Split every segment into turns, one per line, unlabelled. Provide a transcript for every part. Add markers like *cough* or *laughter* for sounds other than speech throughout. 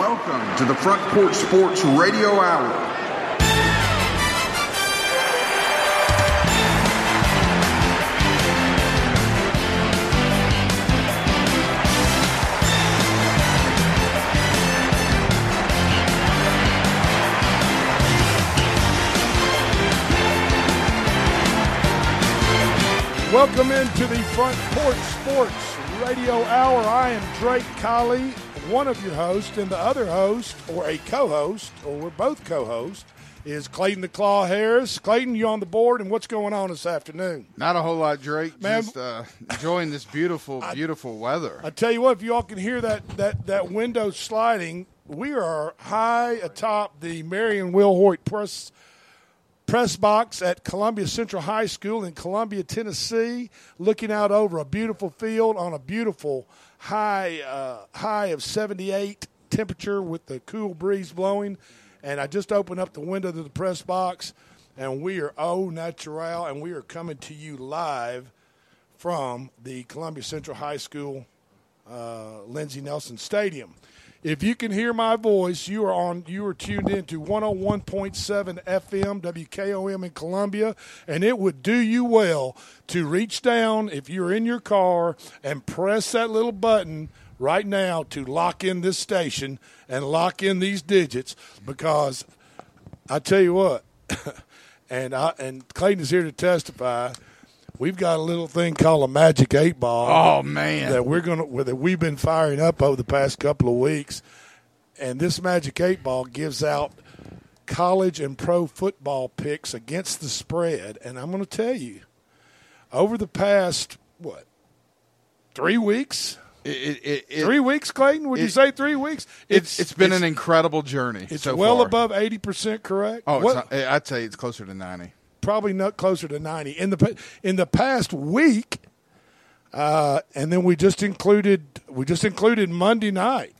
welcome to the Front Porch Sports Radio Hour.
Welcome into the Front Porch Sports Radio Hour. I am Drake Colley, one of your hosts, and the other host, or a co-host, or we're both co-hosts, is Clayton the Claw Harris. Clayton, you on the board, and what's going on this afternoon?
Not a whole lot, Drake.
Man-
Just uh, enjoying this beautiful, *laughs* beautiful weather.
I tell you what, if you all can hear that that that window sliding, we are high atop the Marion Will Hoyt Press press box at Columbia Central High School in Columbia, Tennessee, looking out over a beautiful field on a beautiful high uh, high of 78 temperature with the cool breeze blowing. And I just opened up the window to the press box, and we are au natural, and we are coming to you live from the Columbia Central High School uh, Lindsey Nelson Stadium. If you can hear my voice, you are on. You are tuned in to 101.7 FM WKOM in Columbia, and it would do you well to reach down if you're in your car and press that little button right now to lock in this station and lock in these digits because I tell you what, *laughs* and I and Clayton is here to testify. We've got a little thing called a magic eight ball
Oh man,
that we're gonna that we've been firing up over the past couple of weeks, and this Magic Eight Ball gives out college and pro football picks against the spread. And I'm going to tell you, over the past what three weeks,
it, it, it,
three weeks, Clayton? Would you say three weeks?
it's, it's been an incredible journey.
it's
so
well
far.
above eighty percent correct.
Oh, it's not, eh, I'd say it's closer to ninety.
Probably not closer to 90 in the in the past week uh, and then we just included we just included Monday night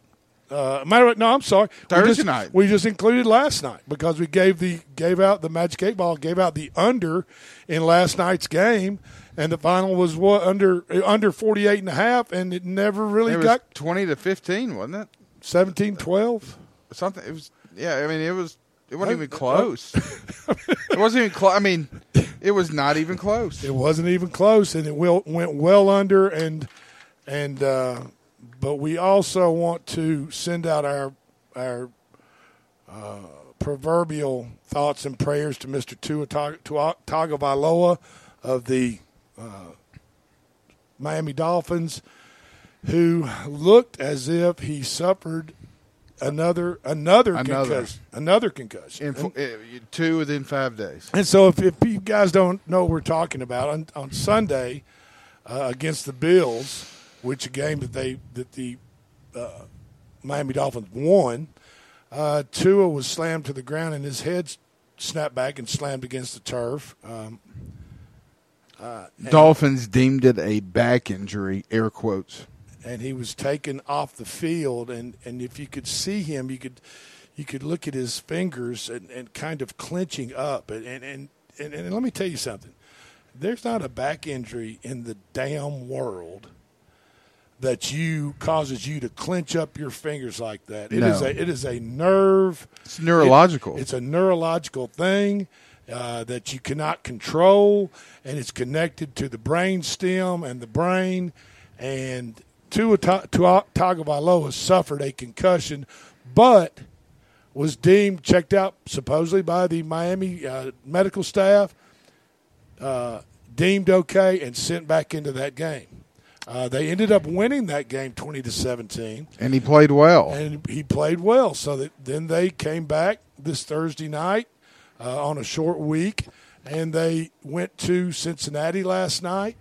uh, matter of, no I'm sorry we
Thursday
just,
night.
we just included last night because we gave the gave out the magic eight ball gave out the under in last night's game and the final was what under under 48 and a half and it never really
It was
got
twenty to fifteen, wasn't it?
17 12
Something. It was. Yeah, I mean, it was. It wasn't even close. *laughs* it wasn't even close. I mean, it was not even close.
It wasn't even close, and it will, went well under. And and uh, but we also want to send out our our uh, proverbial thoughts and prayers to Mister Tua- Tagovailoa of the uh, Miami Dolphins, who looked as if he suffered another another,
Another.
concussion. Another concussion.
In, fo- uh, two within five days.
And so, if, if you guys don't know what we're talking about, on, on Sunday uh, against the Bills, which a game that they that the uh, Miami Dolphins won, uh, Tua was slammed to the ground and his head snapped back and slammed against the turf. Um,
Dolphins deemed it a back injury. Air quotes.
And he was taken off the field and, and if you could see him you could you could look at his fingers and, and kind of clenching up and and, and and and let me tell you something there's not a back injury in the damn world that you causes you to clench up your fingers like that It is
No.
a it is a nerve
It's neurological.
it's a neurological thing uh, that you cannot control, and it's connected to the brain stem and the brain. And Tua Ta- Tua Tagovailoa suffered a concussion, but was deemed checked out supposedly by the Miami uh, medical staff, uh, deemed okay, and sent back into that game. Uh, they ended up winning that game twenty to seventeen
and he played well.
and he played well. So that then they came back this Thursday night uh, on a short week, and they went to Cincinnati last night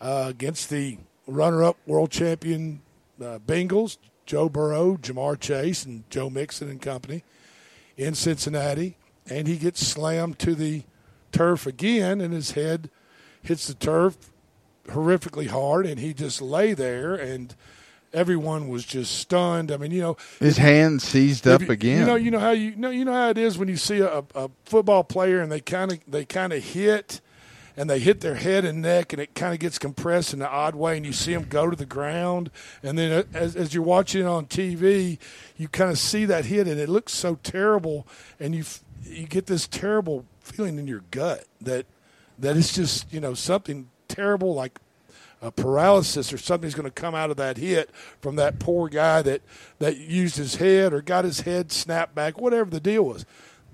uh, against the runner-up world champion uh, Bengals, Joe Burrow, Ja'Marr Chase, and Joe Mixon and company in Cincinnati, and he gets slammed to the turf again, and his head hits the turf horrifically hard, and he just lay there and. Everyone was just stunned. I mean, you know,
His hand seized up
you-
again.
You know, you know how you know you know how it is when you see a, a football player and they kind of they kind of hit, and they hit their head and neck, and it kind of gets compressed in an odd way, and you see them go to the ground, and then uh, as, as you're watching it on TV, you kind of see that hit, and it looks so terrible, and you you get this terrible feeling in your gut that that it's just you know something terrible like a paralysis or something's going to come out of that hit from that poor guy that that used his head or got his head snapped back, whatever the deal was.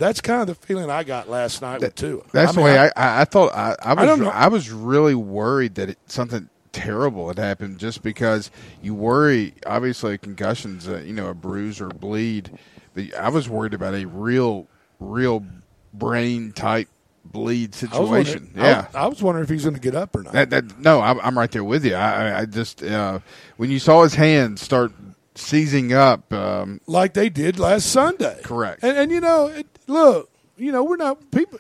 That's kind of the feeling I got last night with Tua.
That's
I
the way
I-
I, I, I thought. I, I was. I, was really worried that it, something terrible had happened, just because you worry. Obviously, concussions, uh, you know, a bruise or bleed. But I was worried about a real, real brain type bleed
I
situation.
I-
yeah.
I, was wondering if he's going to get up or not.
That, that, no, I'm, I'm right there with you. I, I- I just uh, when you saw his hand start seizing up, um,
like they did last Sunday.
Correct.
And, and you know, it, look, you know, we're not people.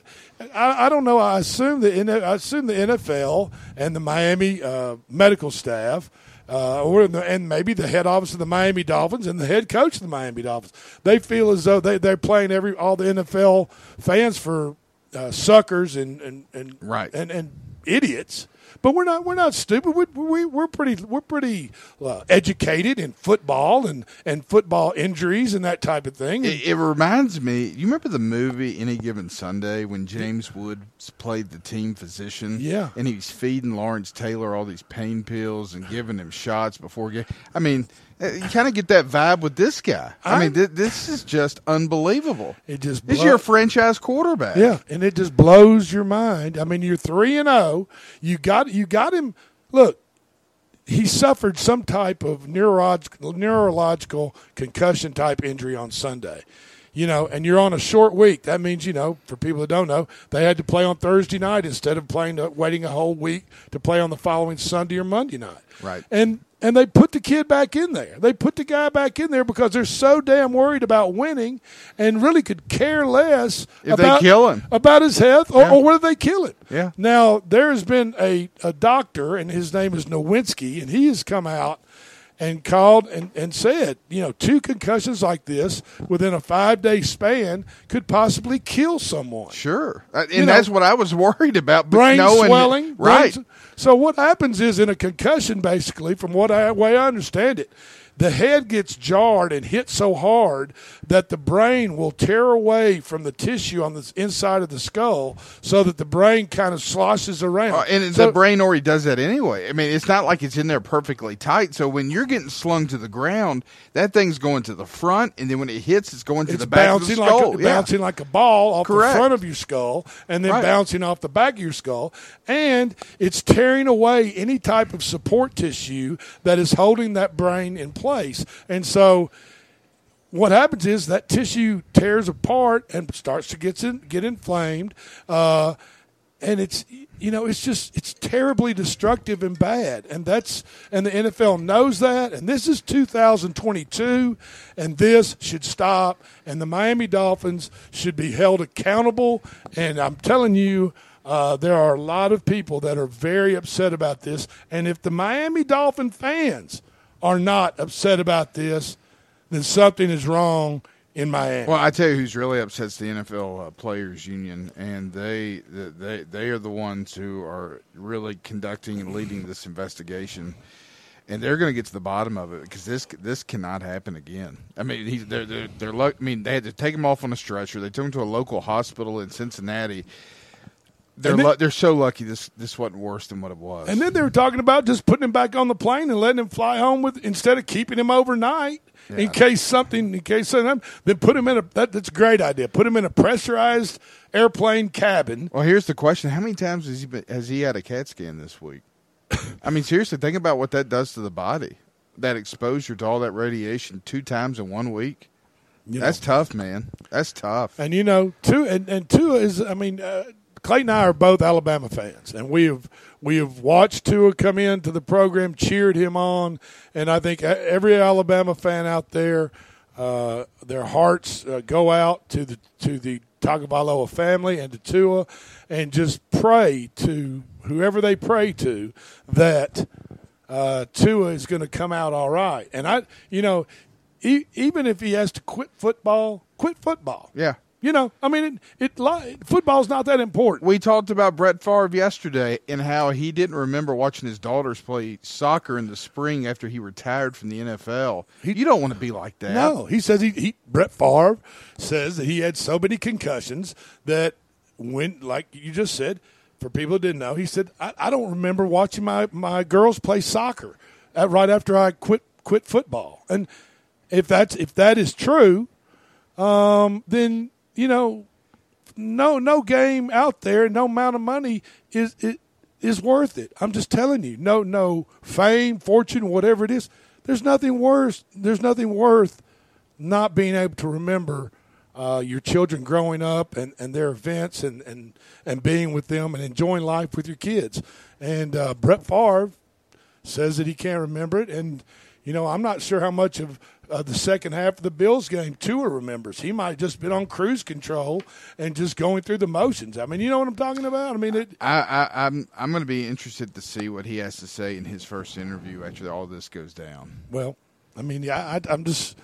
I, I don't know. I assume the I assume the NFL and the Miami uh, medical staff. Uh, or the, and maybe the head office of the Miami Dolphins and the head coach of the Miami Dolphins, they feel as though they, they're playing every all the NFL fans for uh, suckers and and, and
Right.
and, and idiots. But we're not. We're not stupid. We, we, we're pretty. We're pretty uh, educated in football and, and football injuries and that type of thing.
It, it reminds me. You remember the movie Any Given Sunday when James Woods played the team physician?
Yeah.
and he's feeding Lawrence Taylor all these pain pills and giving him shots before game. I mean, you kind of get that vibe with this guy. I,
I'm-
mean, th- this is just unbelievable.
It just
is
blow-
your franchise quarterback.
Yeah, and it just blows your mind. I mean, you're three and zero. You got you got him. Look, he suffered some type of neurological neurological concussion type injury on Sunday. You know, and you're on a short week. That means, you know, for people that don't know, they had to play on Thursday night instead of playing, uh, waiting a whole week to play on the following Sunday or Monday night.
Right.
And and they put the kid back in there. They put the guy back in there because they're so damn worried about winning and really could care less
If they kill him.
about his health or,
Yeah.
or whether they kill him.
Yeah.
Now there has been a, a doctor and his name is Nowinski and he has come out and called and, and said, you know, two concussions like this within a five day span could possibly kill someone
Sure, Uh, and
You know,
that's what I was *laughs* worried about.
brain
knowing-
swelling,
right?
brain- so what happens is in a concussion, basically, from what I way I understand it, the head gets jarred and hit so hard that the brain will tear away from the tissue on the inside of the skull, so that the brain kind of sloshes around.
Uh, and
So-
the brain already does that anyway. I mean, it's not like it's in there perfectly tight. So when you're getting slung to the ground, that thing's going to the front, and then when it hits, it's going to
it's
the back
bouncing
of the
like
skull.
a,
yeah.
bouncing like a ball off
Correct.
the front of your skull, and then
Right.
bouncing off the back of your skull, and it's tearing away any type of support tissue that is holding that brain in place. And so, what happens is that tissue tears apart and starts to get in, get inflamed. Uh, and it's you know it's just it's terribly destructive and bad. And that's and the NFL knows that. And this is 2022 and this should stop. And the Miami Dolphins should be held accountable. And I'm telling you uh, there are a lot of people that are very upset about this. And if the Miami Dolphin fans are not upset about this then something is wrong in Miami.
Well, I tell you, who's really upset is the NFL uh, Players Union, and they they they are the ones who are really conducting and leading this investigation. And they're going to get to the bottom of it because this this cannot happen again. I mean, he's they're they're, they're I mean, they had to take him off on a stretcher. They took him to a local hospital in Cincinnati. They're
then-
lu- they're so lucky this this wasn't worse than what it was.
And then they were talking about just putting him back on the plane and letting him fly home with instead of keeping him overnight in case something in case something then put him in a that, that's a great idea. Put him in a pressurized airplane cabin.
Well, here's the question: How many times has he been, has he had a CAT scan this week? I mean, seriously, think about what that does to the body. That exposure to all that radiation two times in one week.
you know.
That's tough, man. That's tough.
And you know, two and, and Tua is. I mean, uh, Clayton and I are both Alabama fans, and we have we have watched Tua come into the program, cheered him on, and I think every Alabama fan out there, uh, their hearts uh, go out to the to the Tagovailoa family and to Tua, and just pray to whoever they pray to that uh, Tua is going to come out all right. And I, you know, e- even if he has to quit football, quit football.
Yeah.
You know, I mean, it, it football's not that important.
We talked about Brett Favre yesterday and how he didn't remember watching his daughters play soccer in the spring after he retired from the NFL. He, you don't want to be like that.
No, he says he, he Brett Favre says that he had so many concussions that when, like you just said, for people who didn't know, he said I, I don't remember watching my my girls play soccer at, right after I quit quit football. And if that's if that is true, um, then you know, no no game out there, no amount of money is it is worth it. I'm just telling you, no no fame, fortune, whatever it is. There's nothing worse. There's nothing worth not being able to remember uh, your children growing up and, and their events and, and, and being with them and enjoying life with your kids. And uh, Brett Favre says that he can't remember it. And, you know, I'm not sure how much of uh, the second half of the Bills game Tua remembers. He might have just been on cruise control and just going through the motions. I mean, you know what I'm talking about? I mean, it,
I, I, I'm I'm going to be interested to see what he has to say in his first interview after all this goes down.
Well, I mean, I, I, I'm just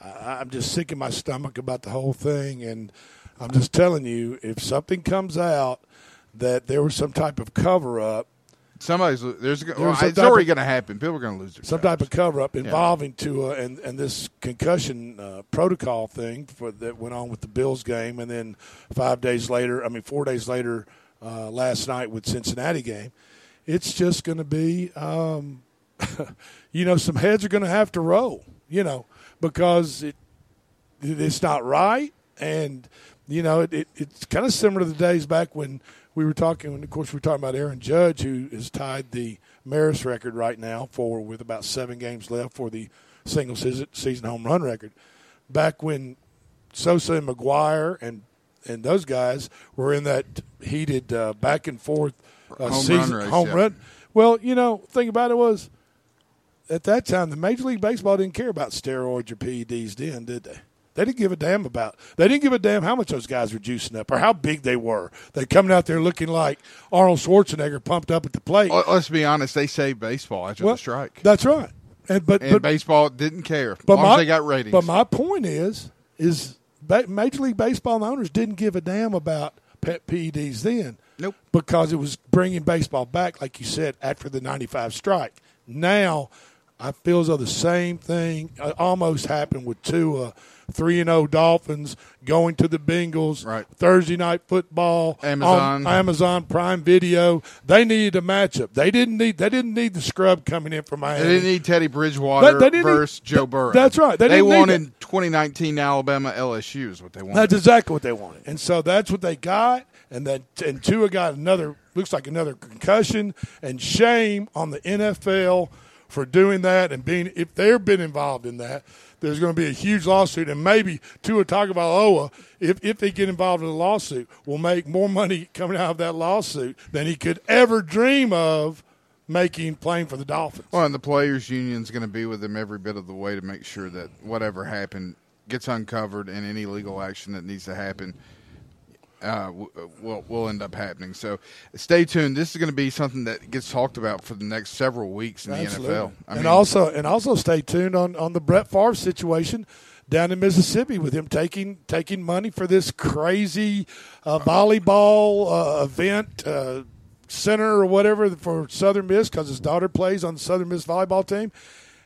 I, I'm just sick in my stomach about the whole thing, and I'm just telling you, if something comes out that there was some type of cover up
Somebody's there's, well, it's already going to happen. People are going to lose their
some
jobs.
type of cover up involving yeah. Tua and and this concussion uh, protocol thing for, that went on with the Bills game, and then five days later, I mean four days later, uh, last night with Cincinnati game. It's just going to be, um, *laughs* you know, some heads are going to have to roll, you know, because it it's not right, and you know it, it it's kind of similar to the days back when we were talking, and of course, we are talking about Aaron Judge, who has tied the Maris record right now for with about seven games left for the single season home run record. Back when Sosa and McGwire and and those guys were in that heated uh, back and forth uh,
home
season
run race,
home
yeah.
run. Well, you know, thing about it was at that time the Major League Baseball didn't care about steroids or PEDs then, did they? They didn't give a damn about. They didn't give a damn how much those guys were juicing up or how big they were. They coming out there looking like Arnold Schwarzenegger pumped up at the plate.
Well, Let's be honest. They saved baseball after
Well,
the strike,
That's right. And but
and
but
baseball didn't care. As
but
long
my,
as they got ratings.
But my point is is Major League Baseball owners didn't give a damn about pet PEDs then.
Nope.
Because it was bringing baseball back, like you said, after the '95 strike. Now, I feel as though the same thing uh, almost happened with Tua. Three and zero Dolphins going to the Bengals.
Right.
Thursday night football.
Amazon.
on Amazon Prime Video. They needed a matchup. They didn't need. They didn't need the scrub coming in from Miami.
they didn't need Teddy Bridgewater
They- they
versus
need-
Joe Burrow.
that's right. They
They,
didn't need
wanted 2019 Alabama LSU is what they wanted.
That's exactly what they wanted, and so that's what they got. And then and Tua got another looks like another concussion. And shame on the NFL for doing that and being if they've been involved in that. There's going to be a huge lawsuit, and maybe Tua Tagovailoa, if if they get involved in a lawsuit, will make more money coming out of that lawsuit than he could ever dream of making playing for the Dolphins.
Well, and the players' union's going to be with them every bit of the way to make sure that whatever happened gets uncovered and any legal action that needs to happen uh, will will end up happening. So stay tuned. This is going to be something that gets talked about for the next several weeks in the NFL. I
and
mean,
also and also stay tuned on, on the Brett Favre situation down in Mississippi with him taking taking money for this crazy uh, volleyball uh, event uh, center or whatever for Southern Miss because his daughter plays on the Southern Miss volleyball team,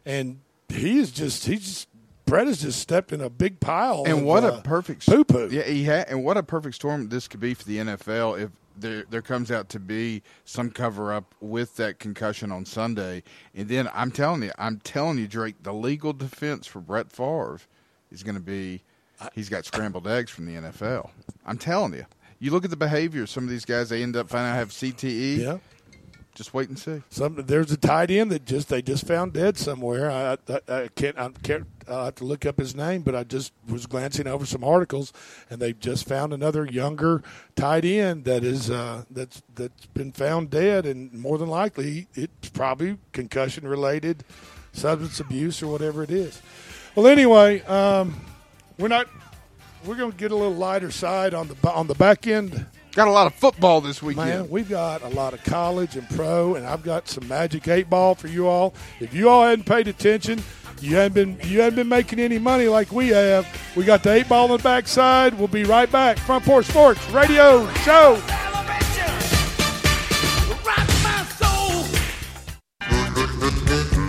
and he is just he's just Brett has just stepped in a big pile.
and
of,
what
uh,
a perfect
poo poo.
Yeah, he had, and what a perfect storm this could be for the NFL if there there comes out to be some cover up with that concussion on Sunday, and then I'm telling you, I'm telling you, Drake, the legal defense for Brett Favre is going to be he's got scrambled eggs from the NFL. I'm telling you. You look at the behavior of some of these guys; they end up finding out have CTE.
Yeah.
Just wait and see.
Some there's a tight end that just they just found dead somewhere. I, I, I can't I can't I have to look up his name, but I just was glancing over some articles, and they've just found another younger tight end that is uh, that's that's been found dead, and more than likely it's probably concussion related, substance abuse or whatever it is. Well, anyway, um, we're not we're going to get a little lighter side on the on the back end
Got a lot of football this weekend.
Man, we've got a lot of college and pro, and I've got some magic eight ball for you all. If you all hadn't paid attention, you hadn't been you hadn't been making any money like we have. We got the eight ball on the backside. We'll be right back. Front Porch Sports Radio Show.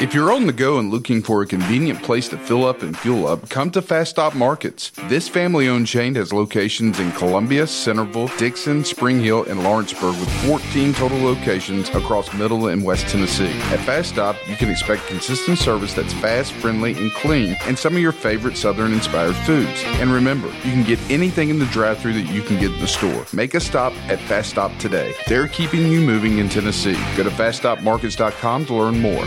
If you're on the go and looking for a convenient place to fill up and fuel up, come to Fast Stop Markets. This family owned chain has locations in Columbia, Centerville, Dixon, Spring Hill, and Lawrenceburg with 14 total locations across Middle and West Tennessee. At Fast Stop, you can expect consistent service that's fast, friendly, and clean, and some of your favorite Southern inspired foods. And remember, you can get anything in the drive through that you can get in the store. Make a stop at Fast Stop today. They're keeping you moving in Tennessee. Go to faststopmarkets.com to learn more.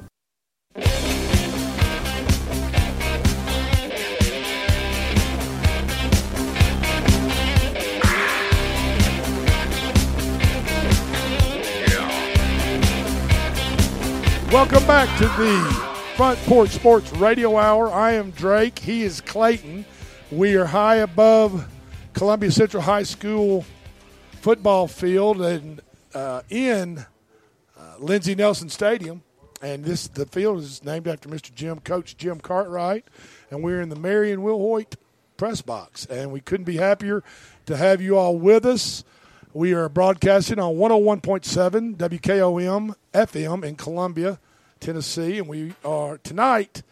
Welcome back to the Front Porch Sports Radio Hour. I am Drake. He is Clayton. We are high above Columbia Central High School football field and uh, in uh, Lindsey Nelson Stadium. And this the field is named after Mr. Jim, Coach Jim Cartwright. And we're in the Marion Will Hoyt press box. And we couldn't be happier to have you all with us. We are broadcasting on 101.7 WKOM FM in Columbia, Tennessee, and we are tonight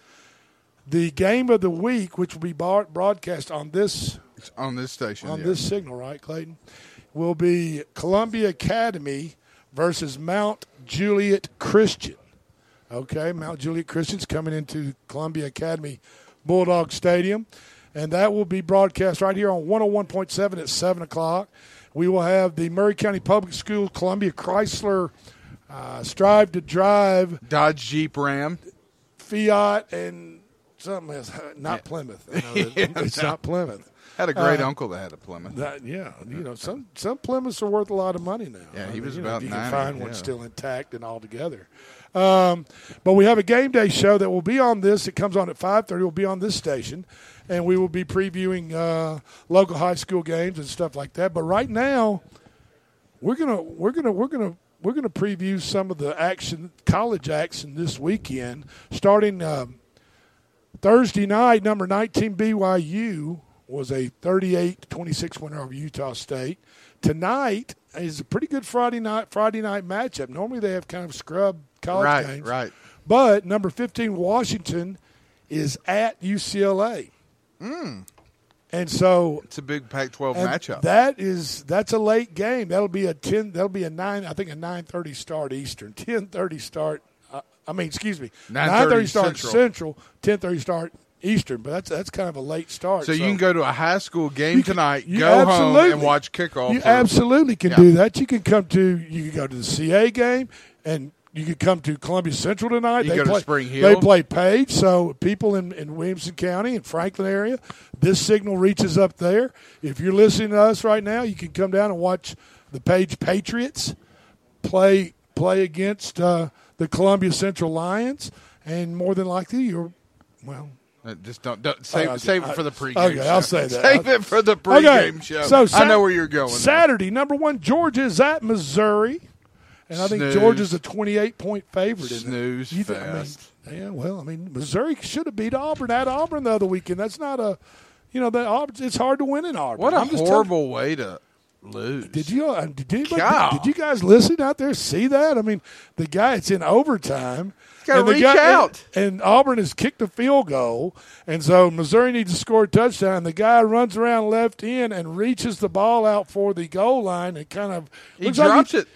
the game of the week, which will be broadcast on this
It's on this station
on
yeah.
this signal, right, Clayton? Will be Columbia Academy versus Mount Juliet Christian. Okay, Mount Juliet Christian's coming into Columbia Academy Bulldog Stadium, and that will be broadcast right here on 101.7 at 7 o'clock. We will have the Maury County Public School Columbia Chrysler uh, Strive to Drive
Dodge Jeep Ram
Fiat and something else. *laughs* Not Plymouth. I know *laughs* that-
Yeah,
it's
no.
not Plymouth.
Had a great
Uh,
uncle that had a Plymouth.
That, yeah, you know some some Plymouths are worth a lot of money now.
Yeah,
I
he
mean,
was
you
about
if you can
90,
find one still intact and all together. Um, but we have a game day show that will be on this. It comes on at five thirty. Will be on this station, and we will be previewing uh, local high school games and stuff like that. But right now, we're gonna we're gonna we're gonna we're gonna preview some of the action, college action this weekend, starting. Um, Thursday night, number 19 BYU was a 38-26 winner over Utah State. Tonight is a pretty good Friday night Friday night matchup. Normally they have kind of scrub college
Right,
games.
right.
But number 15 Washington is at UCLA.
Mm.
And so
It's a big Pac-12 matchup.
That is that's a late game. That'll be a ten. That'll be a nine. I think a nine thirty start Eastern. Ten thirty start. Uh, I mean, excuse me.
9:30
Nine thirty start
Central.
Ten thirty start Eastern, but that's that's kind of a late start.
So, you can go to a high school game
can-
tonight, go home, and watch kickoff.
You
for-
absolutely can
Yeah.
do that. You can come to you can go to the CA game, and you can come to Columbia Central tonight.
You
they
go to
play,
Spring
They play Page, so people in, in Williamson County and Franklin area, this signal reaches up there. If you're listening to us right now, you can come down and watch the Page Patriots play play against uh, the Columbia Central Lions, and more than likely you're well.
Uh, Just don't, don't save,
Okay,
save it for the pregame
Okay,
show.
I'll say that. *laughs*
Save
I'll-
it for the
Okay,
pregame show.
So
I know where you're going.
Saturday, number one, Georgia is at Missouri, and I think
Snooze.
Georgia's a 28 point favorite.
Snooze
You think- I mean, yeah, well, I mean, Missouri should have beat Auburn at Auburn the other weekend. That's not a, you know, that Auburn. It's hard to win in Auburn.
What a
I'm just telling-
horrible way to lose.
did you uh, did, anybody,
God.
did you guys listen out there see that? I mean, the guy it's in overtime. and the
reach
guy-
out.
And, and Auburn has kicked a field goal, and so Missouri needs to score a touchdown. The guy runs around left in and reaches the ball out for the goal line and kind of
He
looks like
drops
he,
it.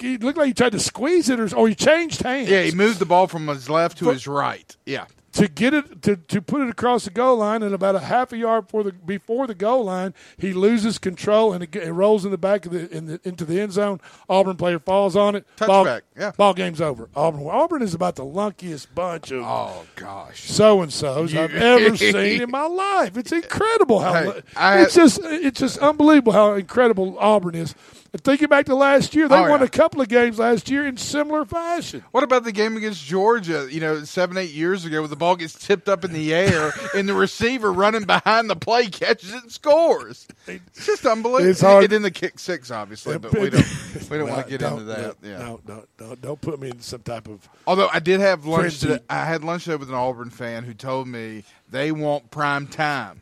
He looked like he tried to squeeze it, or, or he changed hands.
Yeah, he moved the ball from his left to his right. Yeah.
to get it to, to put it across the goal line and about a half a yard before the before the goal line he loses control and it, it rolls in the back of the, in the into the end zone Auburn player falls on it ball,
Touchback, yeah.
ball game's over Auburn Auburn is about the lunkiest bunch of
Oh gosh.
so and so's I've ever *laughs* seen in my life it's incredible how
Hey, I-
it's just it's just unbelievable how incredible Auburn is and thinking back to last year they
Oh,
won
yeah.
a couple of games last year in similar fashion
What about the game against Georgia? You know, seven, eight years ago, where the ball gets tipped up in the air *laughs* and the receiver running behind the play catches it and scores. It's just unbelievable.
It's hard-
And then the kick six, obviously, but we don't we don't want to *laughs* get into that.
No,
yeah.
no, no, no, don't put me in some type of.
Although I did have lunch today, uh, I had lunch today with an Auburn fan who told me they want prime time.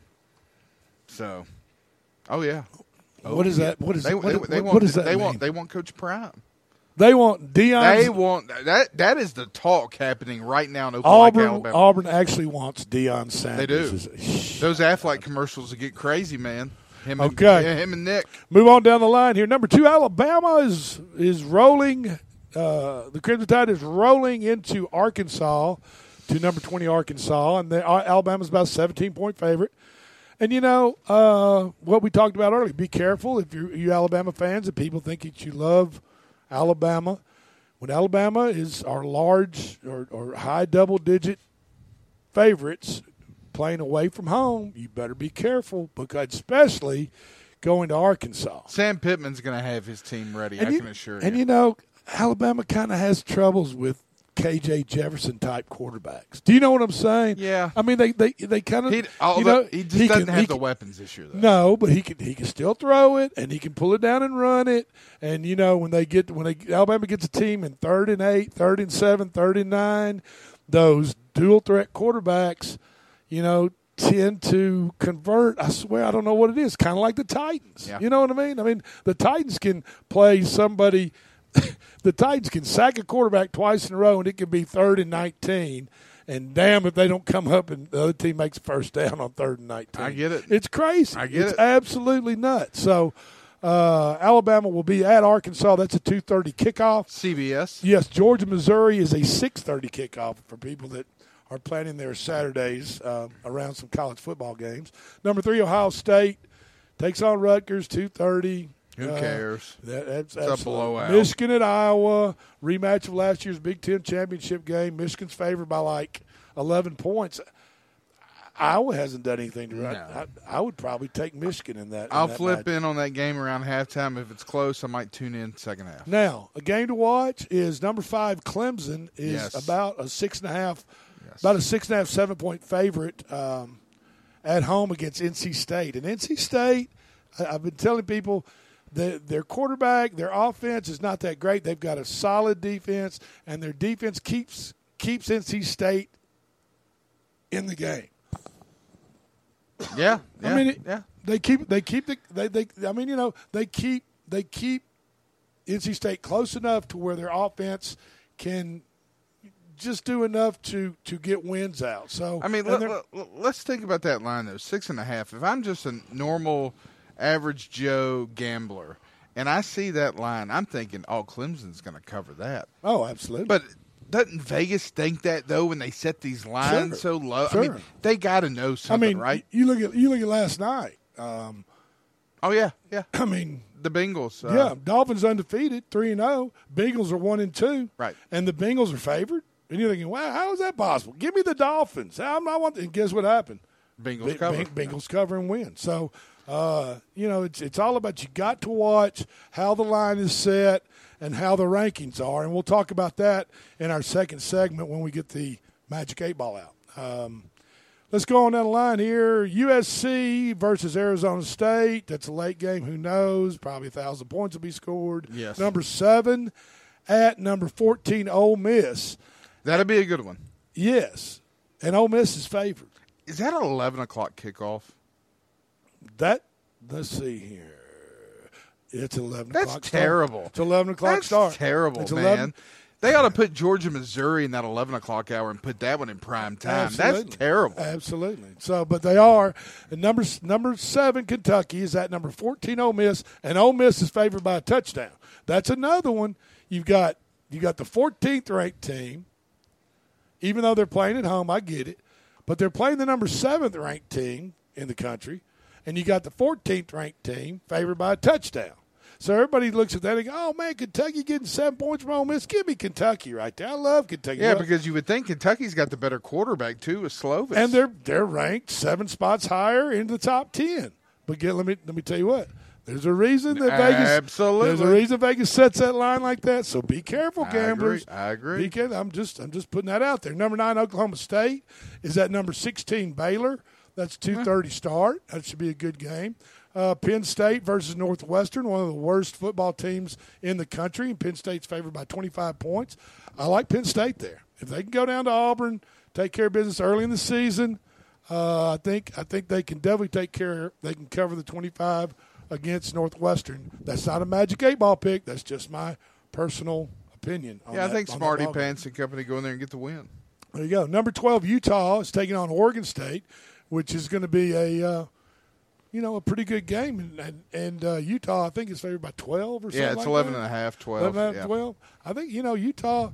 So, oh yeah. Oh,
What is that? What is
they,
what-
they, they
what
want
does that
they
mean?
want they want Coach Prime.
They want Deion.
They want that. That is the talk happening right now in Oklahoma,
Auburn.
Alabama.
Auburn actually wants
Deion
Sanders.
They do. Those Aflac commercials get crazy, man. Him and,
Okay.
yeah, him and Nick.
Move on down the line here. Number two, Alabama is is rolling. Uh, the Crimson Tide is rolling into Arkansas to number twenty Arkansas, and the, uh, Alabama's about a seventeen point favorite. And you know uh, what we talked about earlier. Be careful if you're you Alabama fans and people think that you love Alabama. When Alabama is our large or, or high double digit favorites playing away from home, you better be careful because especially going to Arkansas.
Sam Pittman's going to have his team ready. I
And you,
can assure you.
and
you.
you know, Alabama kind of has troubles with KJ Jefferson type quarterbacks. Do you know what I'm saying?
Yeah.
I mean, they they they kind of
He,
you
although
know
he just doesn't
can-
have
he
the
can-
weapons this year, though.
No, but he can he can still throw it and he can pull it down and run it. And you know when they get when they Alabama gets a team in third and eight, third and seven, third and nine, those dual threat quarterbacks, you know, tend to convert. I swear I don't know what it is. Kind of like the Titans.
Yeah.
You know what I mean? I mean the Titans can play somebody. *laughs* the Titans can sack a quarterback twice in a row and it can be third and nineteen. And damn if they don't come up and the other team makes a first down on third and nineteen.
I get it.
It's crazy.
I get
it's
it.
absolutely nuts. So uh, Alabama will be at Arkansas. That's a two thirty kickoff.
CBS.
Yes, Georgia Missouri is a six thirty kickoff for people that are planning their Saturdays uh, around some college football games. Number three, Ohio State takes on Rutgers two thirty.
Who cares?
That, that's
It's a blowout.
Michigan at Iowa rematch of last year's Big Ten championship game. Michigan's favored by like eleven points. Iowa hasn't done anything to.
No.
I, I would probably take Michigan in that. in
I'll
that
flip
match.
in on that game around halftime. If it's close, I might tune in second half.
Now, a game to watch is number five Clemson is
Yes.
about a six and a half, about a six and a half, seven point favorite um, at home against NC State. And NC State, I- I've been telling people that their quarterback, their offense is not that great. They've got a solid defense, and their defense keeps keeps NC State in the game.
Yeah,
I mean, it,
yeah.
they keep they keep the they, they I mean, you know, they keep they keep NC State close enough to where their offense can just do enough to to get wins out. So
I mean, let,
they're-
let, us think about that line though. Six and a half. If I'm just a normal, average Joe gambler, and I see that line, I'm thinking, oh, Clemson's going to cover that.
oh, absolutely.
But doesn't Vegas think that though when they set these lines
Sure.
so low? I mean, they got to know
I
something,
mean,
right?
You look at you look at last night. Um,
oh yeah, yeah.
I mean,
the Bengals. Uh,
yeah, Dolphins undefeated, three and zero. Bengals are one and two.
Right.
And the Bengals are favored. And you're thinking, wow, how is that possible? Give me the Dolphins. I'm not want? And guess what happened?
Bengals
Be-
cover.
Beng- Bengals cover and win. So, uh, you know, it's it's all about you got to watch how the line is set and how the rankings are, and we'll talk about that in our second segment when we get the Magic Eight Ball out. Um, let's go on down the line here. USC versus Arizona State. That's a late game. Who knows? Probably a thousand points will be scored.
Yes.
Number seven at number fourteen, Ole Miss.
That'd be a good one.
Yes, and Ole Miss is favored.
Is that an eleven o'clock kickoff?
That let's see here. It's eleven
That's
o'clock. start.
terrible.
It's eleven o'clock
That's
start.
terrible,
It's
man.
11
They ought to put Georgia, Missouri in that eleven o'clock hour and put that one in prime time.
Absolutely.
That's terrible.
Absolutely. So, but they are. And number number seven Kentucky is at number fourteen Ole Miss, and Ole Miss is favored by a touchdown. That's another one. You've got you got the fourteenth ranked team. Even though they're playing at home, I get it, but they're playing the number seventh ranked team in the country, and you got the fourteenth ranked team favored by a touchdown. So everybody looks at that and go, "Oh man, Kentucky getting seven points from Ole Miss. Give me Kentucky right there. I love Kentucky."
Yeah,
Well,
because you would think Kentucky's got the better quarterback too, with Slovis.
and they're they're ranked seven spots higher into the top ten. But get let me let me tell you what. There's a reason that Vegas
Absolutely.
There's a reason Vegas sets that line like that. So be careful,
I agree.
gamblers.
I agree.
Be careful. I'm just I'm just putting that out there. Number nine, Oklahoma State is at number sixteen, Baylor. That's two thirty start. That should be a good game. Uh, Penn State versus Northwestern, one of the worst football teams in the country, and Penn State's favored by 25 points. I like Penn State there. If they can go down to Auburn, take care of business early in the season, uh, I think I think they can definitely take care. They can cover the 25 against Northwestern. That's not a magic eight ball pick. That's just my personal opinion. on
yeah, I think
on
Smarty
ball game.
Pants and company go in there and get the win.
There you go. Number 12, Utah is taking on Oregon State, which is going to be a, uh, you know, a pretty good game. And, and, and uh, Utah, I think, is favored by 12 or something
Yeah, it's
like
11
that.
and a half, 12.
11 and a half,
yeah.
12. I think, you know, Utah.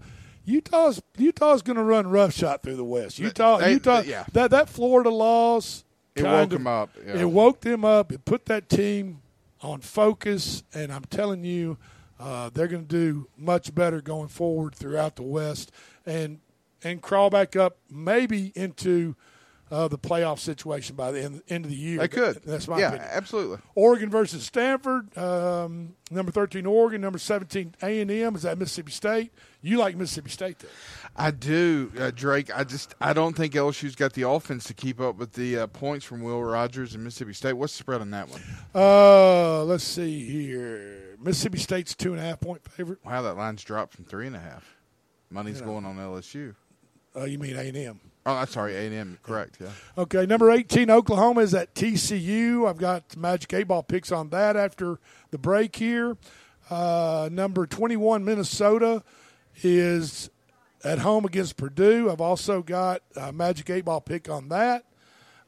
Utah's Utah's going to run roughshod through the West. Utah,
They-
Utah,
they- yeah.
that that Florida loss,
It woke
of-
'em up, yeah.
It woke them up. It put that team on focus, and I'm telling you, uh, they're going to do much better going forward throughout the West, and and crawl back up maybe into uh, the playoff situation by the end, end of the year.
They could.
That's my
yeah,
opinion.
absolutely.
Oregon versus Stanford. Um, number thirteen Oregon. Number seventeen A and M is that Mississippi State. You like Mississippi State there?
I do, uh, Drake. I just I don't think LSU's got the offense to keep up with the uh, points from Will Rogers and Mississippi State. What's the spread on that one?
Uh, let's see here. Mississippi State's two and a half point favorite.
Wow, that line's dropped from three and a half. Money's
Yeah.
going on LSU.
Uh, you mean A and M?
Oh, I'm sorry, A and M. Correct. Yeah.
Okay, number 18, Oklahoma is at TCU. I've got Magic 8 ball picks on that after the break here. Uh, number 21, Minnesota is at home against Purdue. I've also got a Magic 8 ball pick on that.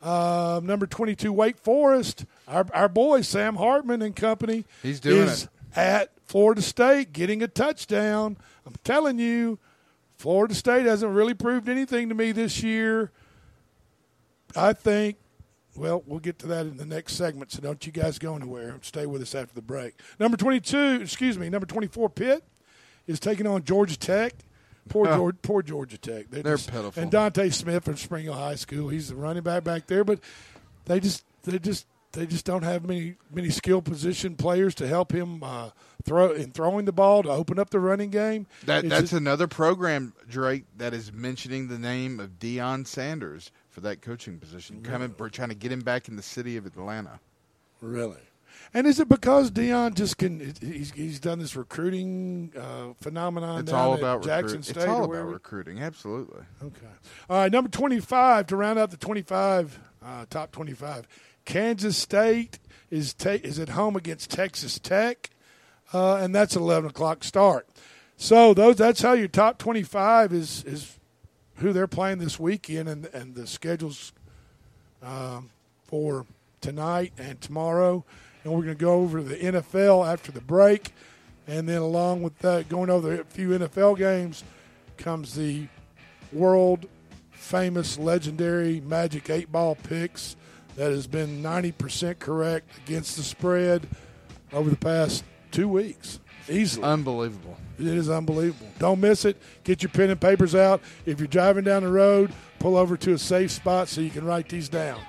Um, number 22, Wake Forest. Our, our boy, Sam Hartman and company,
He's doing
is
it.
at Florida State getting a touchdown. I'm telling you, Florida State hasn't really proved anything to me this year. I think, well, we'll get to that in the next segment, so don't you guys go anywhere. Stay with us after the break. Number 22, excuse me, number 24, Pitt is taking on Georgia Tech. Poor,
Oh.
Georgia, poor Georgia Tech.
They're
just-
pitiful.
And Dontae Smith from Spring Hill High School, he's the running back back there, but they just, they just, they just don't have many many skill position players to help him uh, throw in throwing the ball to open up the running game.
That that's
just-
another program, Drake, that is mentioning the name of Deion Sanders for that coaching position. Coming, we're trying to get him back in the city of Atlanta.
Really? And is it because Deion just can? He's he's done this recruiting uh, phenomenon.
It's all about
Jackson
recruit-
State.
It's all about recruiting. Absolutely.
Okay. All right, number twenty-five to round out the twenty-five uh, top twenty-five. Kansas State is ta- is at home against Texas Tech, uh, and that's an eleven o'clock start. So those that's how your top twenty-five is is who they're playing this weekend, and and the schedules um, for tonight and tomorrow. And we're going to go over the NFL after the break. And then, along with that, going over a few NFL games, comes the world famous, legendary Magic 8 Ball picks that has been 90% correct against the spread over the past two weeks. Easily.
Unbelievable.
It is unbelievable. Don't miss it. Get your pen and papers out. If you're driving down the road, pull over to a safe spot so you can write these down.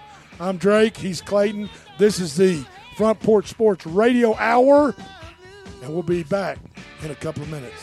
I'm Drake. He's Clayton. This is the Front Porch Sports Radio Hour, and we'll be back in a couple of minutes.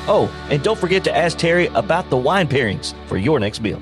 Oh, and don't forget to ask Terry about the wine pairings for your next meal.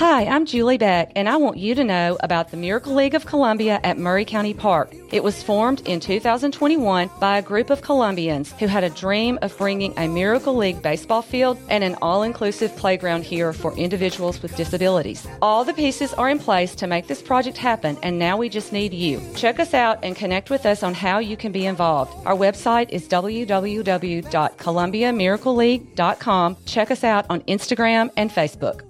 Hi, I'm Julie Beck, and I want you to know about the Miracle League of Columbia at Maury County Park. It was formed in 2021 by a group of Columbians who had a dream of bringing a Miracle League baseball field and an all inclusive playground here for individuals with disabilities. All the pieces are in place to make this project happen, and now we just need you. Check us out and connect with us on how you can be involved. Our website is www.columbiamiracleleague.com. Check us out on Instagram and Facebook.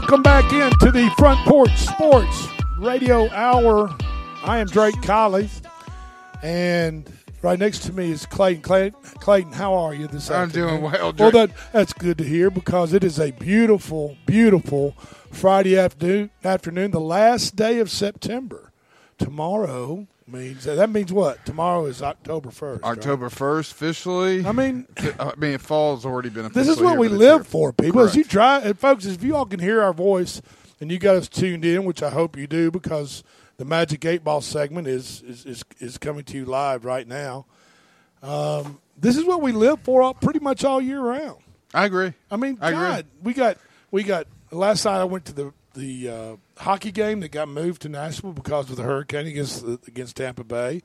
Welcome back into the Front Porch Sports Radio Hour. I am Drake Colley, and right next to me is Clayton. Clayton, Clayton how are you this
I'm
afternoon?
doing well, Drake.
Well, that, that's good to hear because it is a beautiful, beautiful Friday afternoon. Afternoon, the last day of September. Tomorrow means that means what? Tomorrow is October first.
October first, officially.
I mean,
I mean, fall's already been.
This is what we live for, people. As you try, and folks, if you all can hear our voice and you got us tuned in, which I hope you do, because the Magic Eight Ball segment is is is, is coming to you live right now. Um, this is what we live for, all, pretty much all year round.
I agree.
I mean,
I agree.
God, we got we got. Last night I went to the the uh, hockey game that got moved to Nashville because of the hurricane against against Tampa Bay.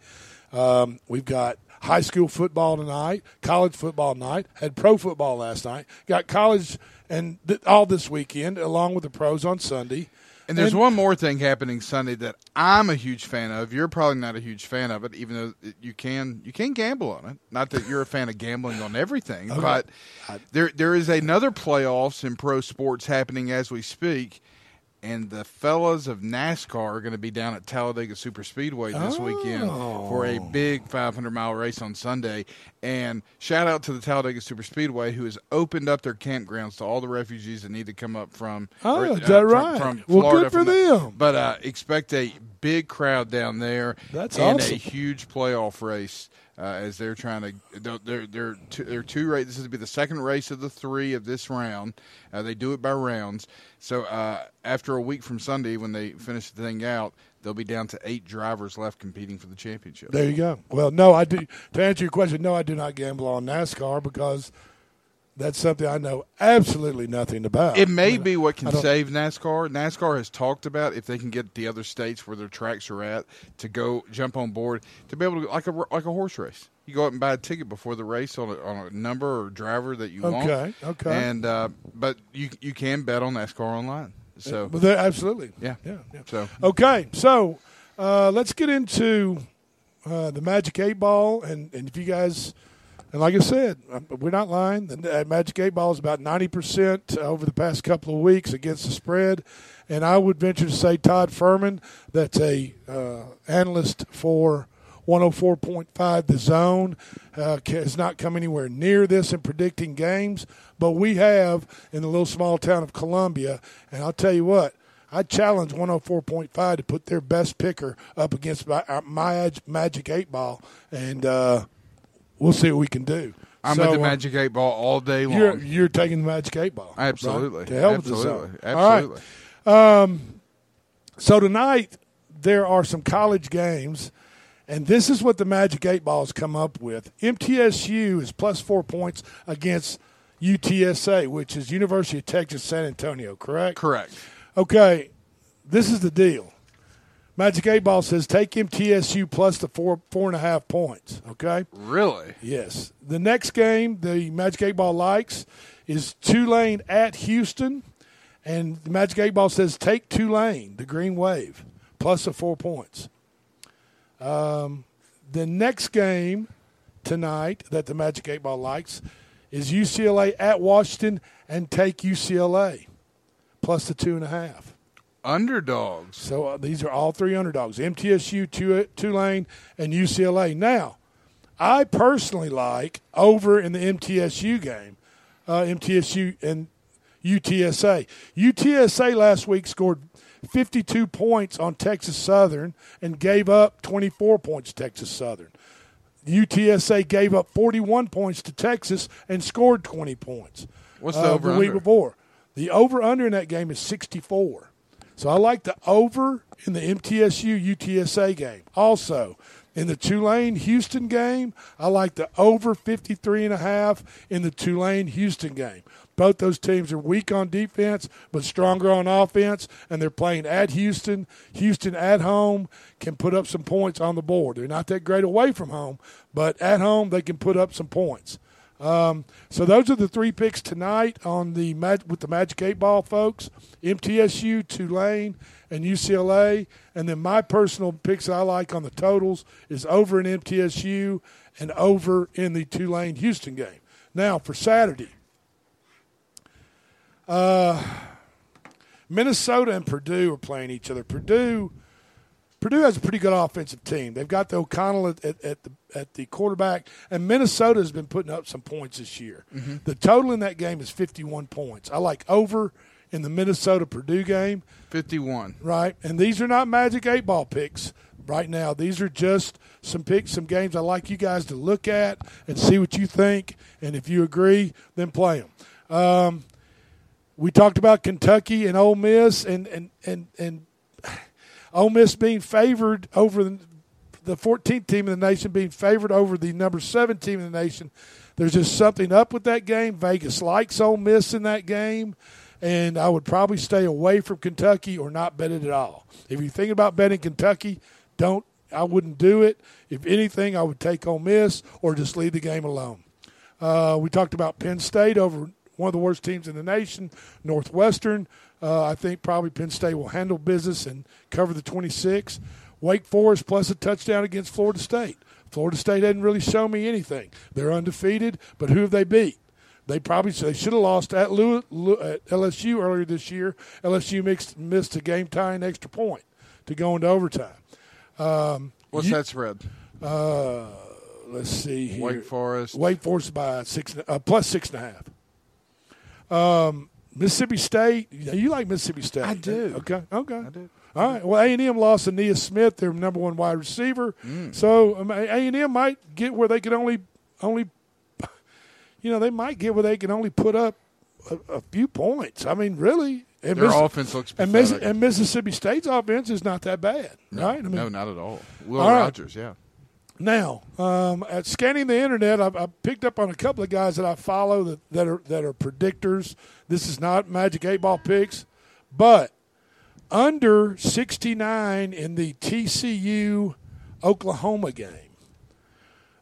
Um, we've got high school football tonight, college football tonight, had pro football last night, got college and th- all this weekend, along with the pros on Sunday.
And there's one more thing happening Sunday that I'm a huge fan of. You're probably not a huge fan of it, even though you can you can gamble on it. Not that you're a fan of gambling on everything,
Okay.
but there there is another playoffs in pro sports happening as we speak. And the fellas of NASCAR are going to be down at Talladega Super Speedway this weekend for a big 500 mile race on Sunday. And shout out to the Talladega Super Speedway, who has opened up their campgrounds to all the refugees that need to come up from.
Oh,
or,
is
uh,
that
from-
right?
From
Well,
Florida,
good for
the-
them.
but uh, expect a big crowd down there.
That's
and
awesome.
a huge playoff race uh, as they're trying to. They're they're they're two, they're two races. This is to be the second race of the three of this round. Uh, they do it by rounds. So uh, after a week from Sunday, when they finish the thing out, they'll be down to eight drivers left competing for the championship.
There you go. Well, no, I do. To answer your question, no, I do not gamble on NASCAR because that's something I know absolutely nothing about.
It may be what can save NASCAR. NASCAR has talked about if they can get the other states where their tracks are at to go jump on board to be able to like a like a horse race. You go out and buy a ticket before the race on a, on a number or driver that you want.
Okay, okay.
And uh, but you you can bet on NASCAR online. So
Well, absolutely.
yeah,
Yeah, yeah.
So
Okay, so uh, let's get into uh, the Magic Eight Ball, and, and if you guys, and like I said, um, we're not lying. The uh, Magic Eight Ball is about ninety percent over the past couple of weeks against the spread, and I would venture to say Todd Furman, that's a uh, analyst for. 104.5 the zone uh, has not come anywhere near this in predicting games but we have in the little small town of columbia and i'll tell you what I challenge 104.5 to put their best picker up against my, uh, my Magic 8 Ball, and uh, we'll see what we can do.
I'm
So,
at the
uh,
Magic Eight Ball all day long.
You're, you're taking the Magic 8 Ball. right?
Absolutely.
To hell with the
Absolutely.
All right. Um, so tonight, there are some college games, and this is what the Magic 8 Balls come up with. MTSU is plus four points against UTSA, which is University of Texas San Antonio, correct?
Correct.
Okay, this is the deal. Magic Eight Ball says take MTSU plus the four four and a half points. Okay.
Really?
Yes. The next game the Magic Eight Ball likes is Tulane at Houston, and the Magic Eight Ball says take Tulane, the Green Wave, plus the four points. Um, the next game tonight that the Magic Eight Ball likes is UCLA at Washington, and take UCLA plus the two and a half.
Underdogs.
So uh, these are all three underdogs: MTSU, Tu- Tulane, and UCLA. Now, I personally like over in the MTSU game, uh, MTSU and UTSA. UTSA last week scored 52 points on Texas Southern and gave up 24 points to Texas Southern. UTSA gave up 41 points to Texas and scored 20 points.
What's the
uh,
over-under?
week before? The over under in that game is 64. So I like the over in the MTSU UTSA game. Also, In the Tulane Houston game, I like the over 53 and a half in the Tulane Houston game. Both those teams are weak on defense, but stronger on offense, and they're playing at Houston. Houston at home can put up some points on the board. They're not that great away from home, but at home they can put up some points. Um, so those are the three picks tonight on the with the Magic Eight Ball folks: MTSU, Tulane, and UCLA. And then my personal picks I like on the totals is over in MTSU and over in the Tulane Houston game. Now for Saturday, uh, Minnesota and Purdue are playing each other. Purdue. Purdue has a pretty good offensive team. They've got the O'Connell at, at, at the at the quarterback, and Minnesota has been putting up some points this year.
Mm-hmm.
The total in that game is 51 points. I like over in the Minnesota Purdue game.
51.
Right, and these are not Magic Eight Ball picks right now. These are just some picks, some games I like you guys to look at and see what you think, and if you agree, then play them. Um, we talked about Kentucky and Ole Miss, and and and and Ole Miss being favored over the, the 14th team in the nation, being favored over the number seven team in the nation. There's just something up with that game. Vegas likes Ole Miss in that game, and I would probably stay away from Kentucky or not bet it at all. If you think about betting Kentucky, don't. I wouldn't do it. If anything, I would take Ole Miss or just leave the game alone. Uh, we talked about Penn State over one of the worst teams in the nation, Northwestern. Uh, I think probably Penn State will handle business and cover the 26. Wake Forest plus a touchdown against Florida State. Florida State hadn't really shown me anything. They're undefeated, but who have they beat? They probably they should have lost at, at LSU earlier this year. LSU mixed, missed a game tying extra point to go into overtime. Um,
What's
you,
that spread?
Uh, let's see here.
Wake Forest.
Wake Forest by six uh, plus six and a half. Um, Mississippi State. You like Mississippi State?
I do.
Okay. Okay.
I do.
All right. Well, A and M lost Ainias Smith, their number one wide receiver.
Mm.
So um, A and M might get where they can only only, *laughs* you know, they might get where they can only put up a, a few points. I mean, really. And
Their
Miss-
offense looks
and, Miss- and Mississippi State's offense is not that bad,
No,
right? I mean,
no, not at all. Will
All right.
Rogers, yeah.
Now, um, at scanning the internet, I've, I've picked up on a couple of guys that I follow that, that are that are predictors. This is not Magic Eight Ball picks, but under sixty nine in the TCU Oklahoma game.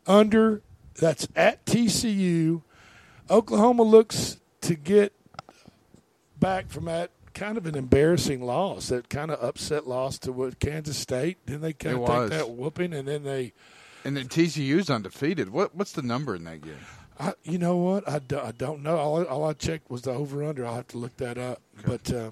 Under that's at TCU. Oklahoma looks to get back from that kind of an embarrassing loss, that kind of upset loss to what Kansas State. Then they kind
It
of take that whooping, and then they
And then TCU's undefeated. What what's the number in that game?
I, you know what? I, do, I don't know. All, I- all I checked was the over under. I'll have to look that up. But uh,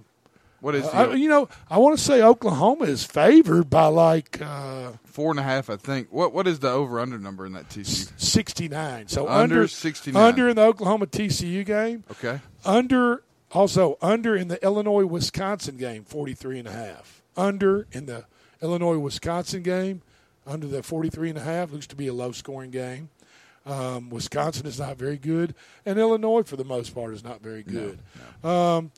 What is
I,
the-
you know? I want to say Oklahoma is favored by like uh,
Four and a half, I think. What what is the over under number in that TCU?
sixty nine. So
Under
under
69.
Under in the Oklahoma TCU game.
Okay.
Under also under in the Illinois Wisconsin game 43 and a half. Under in the Illinois Wisconsin game under the 43 and a half looks to be a low scoring game. Um, Wisconsin is not very good, and Illinois for the most part is not very good. Um,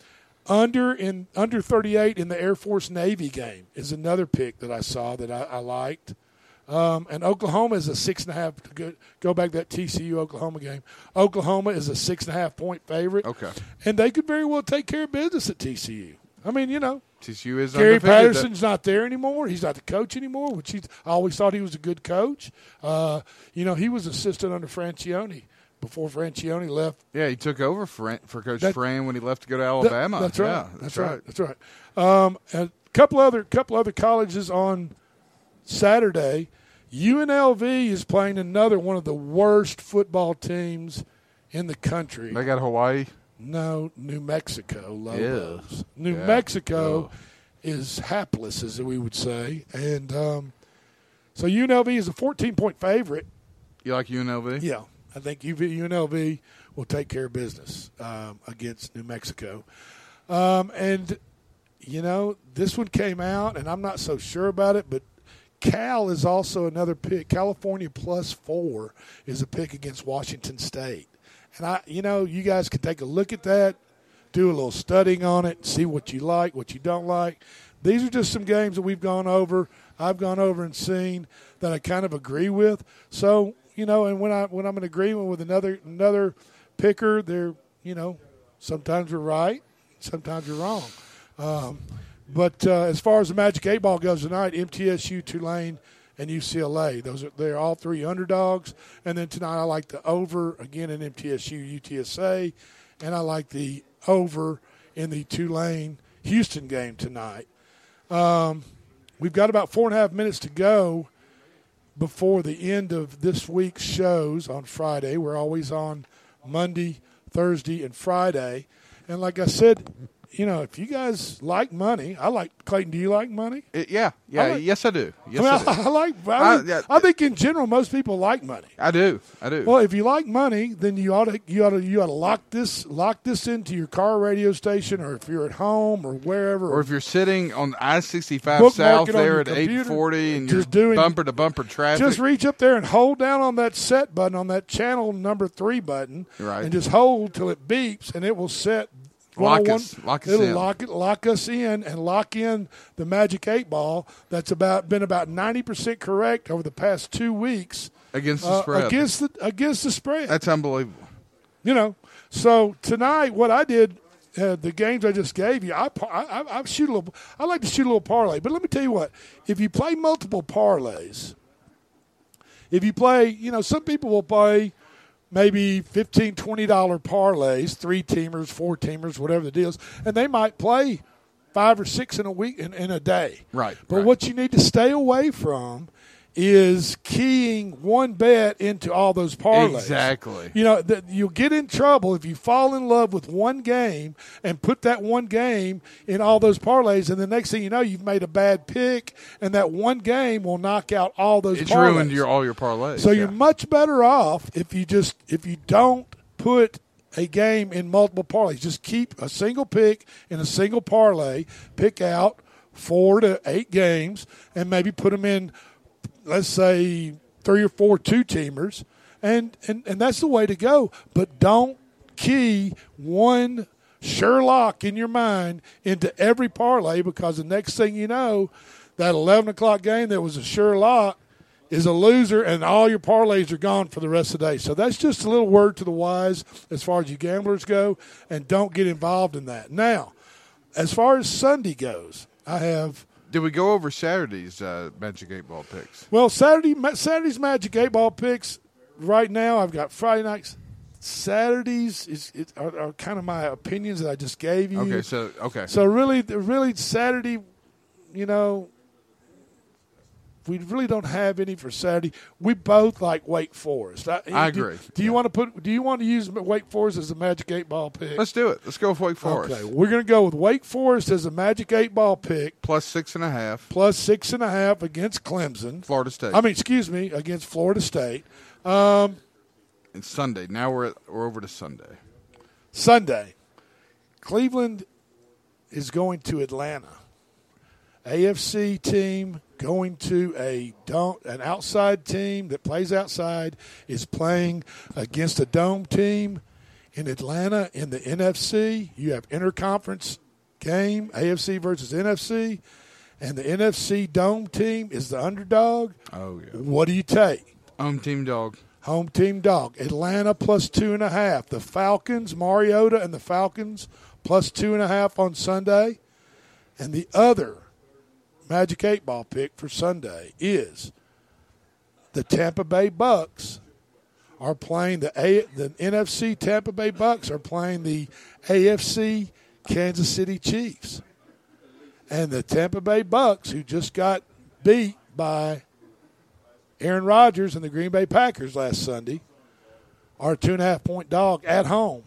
under in under 38 in the Air Force Navy game is another pick that I saw that I, I liked. Um, and Oklahoma is a six and a half. Go, go back to that TCU Oklahoma game. Oklahoma is a six and a half point favorite.
Okay.
and they could very well take care of business at TCU. I mean, you know,
TCU is
Gary. Patterson's not there anymore. He's not the coach anymore, which he's, I always thought he was a good coach. Uh, you know, he was assistant under Franchione before Franchione left.
Yeah, he took over for for Coach
That-
Fran when he left to go to
That-
Alabama.
that's right.
Yeah,
that's, right. That's right. Um, a couple other couple other colleges on Saturday. UNLV is playing another one of the worst football teams in the country.
They got Hawaii.
No, New Mexico Lobos.
Yeah.
New
Yeah.
Mexico is hapless, as we would say, and um, so UNLV is a 14 point favorite.
You like UNLV?
Yeah, I think UV, UNLV will take care of business um, against New Mexico. Um, and, you know, this one came out, and I'm not so sure about it, but Cal is also another pick. California plus four is a pick against Washington State. And, I, you know, you guys can take a look at that, do a little studying on it, see what you like, what you don't like. these are just some games that we've gone over. I've gone over and seen that I kind of agree with. So you know, and when I when I'm in agreement with another another picker, they're you know sometimes you're right, sometimes you're wrong. Um, but uh, as far as the Magic Eight Ball goes tonight, MTSU, Tulane, and UCLA. Those are they're all three underdogs. And then tonight I like the over again in MTSU, UTSA, and I like the over in the Tulane Houston game tonight. Um, we've got about four and a half minutes to go before the end of this week's shows on Friday. We're always on Monday, Thursday, and Friday. And like I said, you know, if you guys like money, I like Clayton. Do you like money?
It, yeah, yeah,
I like-
yes, I do. Yes,
I, mean,
I,
I, like. I,
I-
mean,
yeah.
I think in general, most people like money.
I do. I do.
Well, if you like money, then you ought to you ought to you ought to lock this lock this into your car radio station, or if you're at home or wherever,
or if you're sitting on I sixty five south there at eight forty and
just
you're
doing-
bumper to bumper traffic.
just reach up there and hold down on that set button on that channel number three button,
Right.
and just hold till it beeps, and it will set.
Lock us- lock us
it'll
in.
lock it, lock us in, and lock in the magic eight ball. That's about been about ninety percent correct over the past two weeks
Against the
uh,
spread.
Against the against the spread.
That's unbelievable.
You know, so tonight what I did, uh, the games I just gave you, I, I I I shoot a little. I like to shoot a little parlay, but let me tell you what: if you play multiple parlays, if you play, you know, some people will play maybe 15 20 dollar parlays, three teamers, four teamers, whatever the deal is, and they might play five or six in a week in, in a day.
Right.
But what you need to stay away from is keying one bet into all those parlays.
Exactly.
You know, that you'll get in trouble if you fall in love with one game and put that one game in all those parlays, and the next thing you know, you've made a bad pick, and that one game will knock out all those.
It's
parlays.
ruined your all your parlays.
So
yeah.
you're much better off if you just if you don't put a game in multiple parlays. Just keep a single pick in a single parlay. Pick out four to eight games and maybe put them in, let's say three or four two teamers, and and and that's the way to go. But don't key one Sherlock in your mind into every parlay because the next thing you know, that eleven o'clock game that was a Sherlock is a loser, and all your parlays are gone for the rest of the day. So that's just a little word to the wise as far as you gamblers go, and don't get involved in that. Now, as far as Sunday goes, I have
Did we go over Saturday's uh, Magic Eight Ball picks?
well Saturday Saturday's Magic Eight Ball picks. Right now, I've got Friday nights. Saturdays is, is are, are kind of my opinions that I just gave you.
Okay, so okay.
So really, really Saturday, you know, we really don't have any for Saturday. We both like Wake Forest. I,
I
do-
agree.
Do, you want to put? Do you want to use Wake Forest as a Magic Eight Ball pick?
Let's do it. Let's go with Wake Forest.
Okay, we're going to go with Wake Forest as a Magic Eight Ball pick,
Plus six and a half.
plus six and a half against Clemson.
Florida State.
I mean, excuse me, against Florida State. Um,
It's Sunday. Now we're we're over to Sunday.
Sunday, Cleveland is going to Atlanta. AFC team going to a dome, an outside team that plays outside is playing against a dome team in Atlanta in the NFC. You have interconference game, AFC versus NFC, and the NFC dome team is the underdog.
Oh yeah.
What do you take?
Home team dog.
Home team dog. Atlanta plus two and a half. The Falcons, Mariota and the Falcons plus two and a half on Sunday. And the other Magic Eight Ball pick for Sunday is the Tampa Bay Bucks are playing the A, the NFC Tampa Bay Bucks are playing the AFC Kansas City Chiefs. And the Tampa Bay Bucks, who just got beat by Aaron Rodgers and the Green Bay Packers last Sunday, are two and a half point dog at home.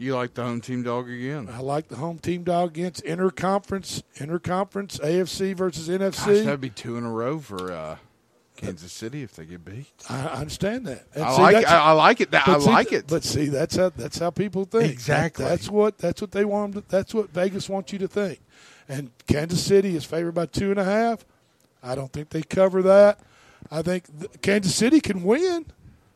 You like the home team dog again?
I like the home team dog against interconference, interconference AFC versus NFC.
Gosh, that'd be two in a row for uh, Kansas City if they get beat.
I I understand that. And
I
see,
like. I, I like it. That- I
see,
like it.
But see, that's how that's how people think.
Exactly.
That- that's what that's what they want. to- that's what Vegas wants you to think. And Kansas City is favored by two and a half. I don't think they cover that. I think th- Kansas City can win,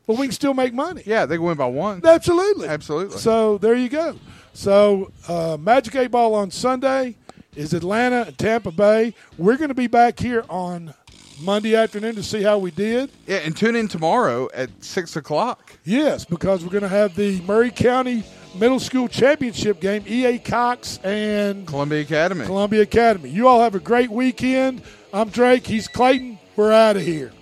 but we can still make money.
Yeah, they can win by one.
Absolutely.
Absolutely.
So there you go. So uh, Magic Eight Ball on Sunday. is Atlanta and Tampa Bay. We're going to be back here on Monday afternoon to see how we did.
Yeah, and tune in tomorrow at six o'clock.
Yes, because we're going to have the Maury County Middle School Championship game. EA Cox and
Columbia Academy.
Columbia Academy. You all have a great weekend. I'm Drake. He's Clayton. We're out of here.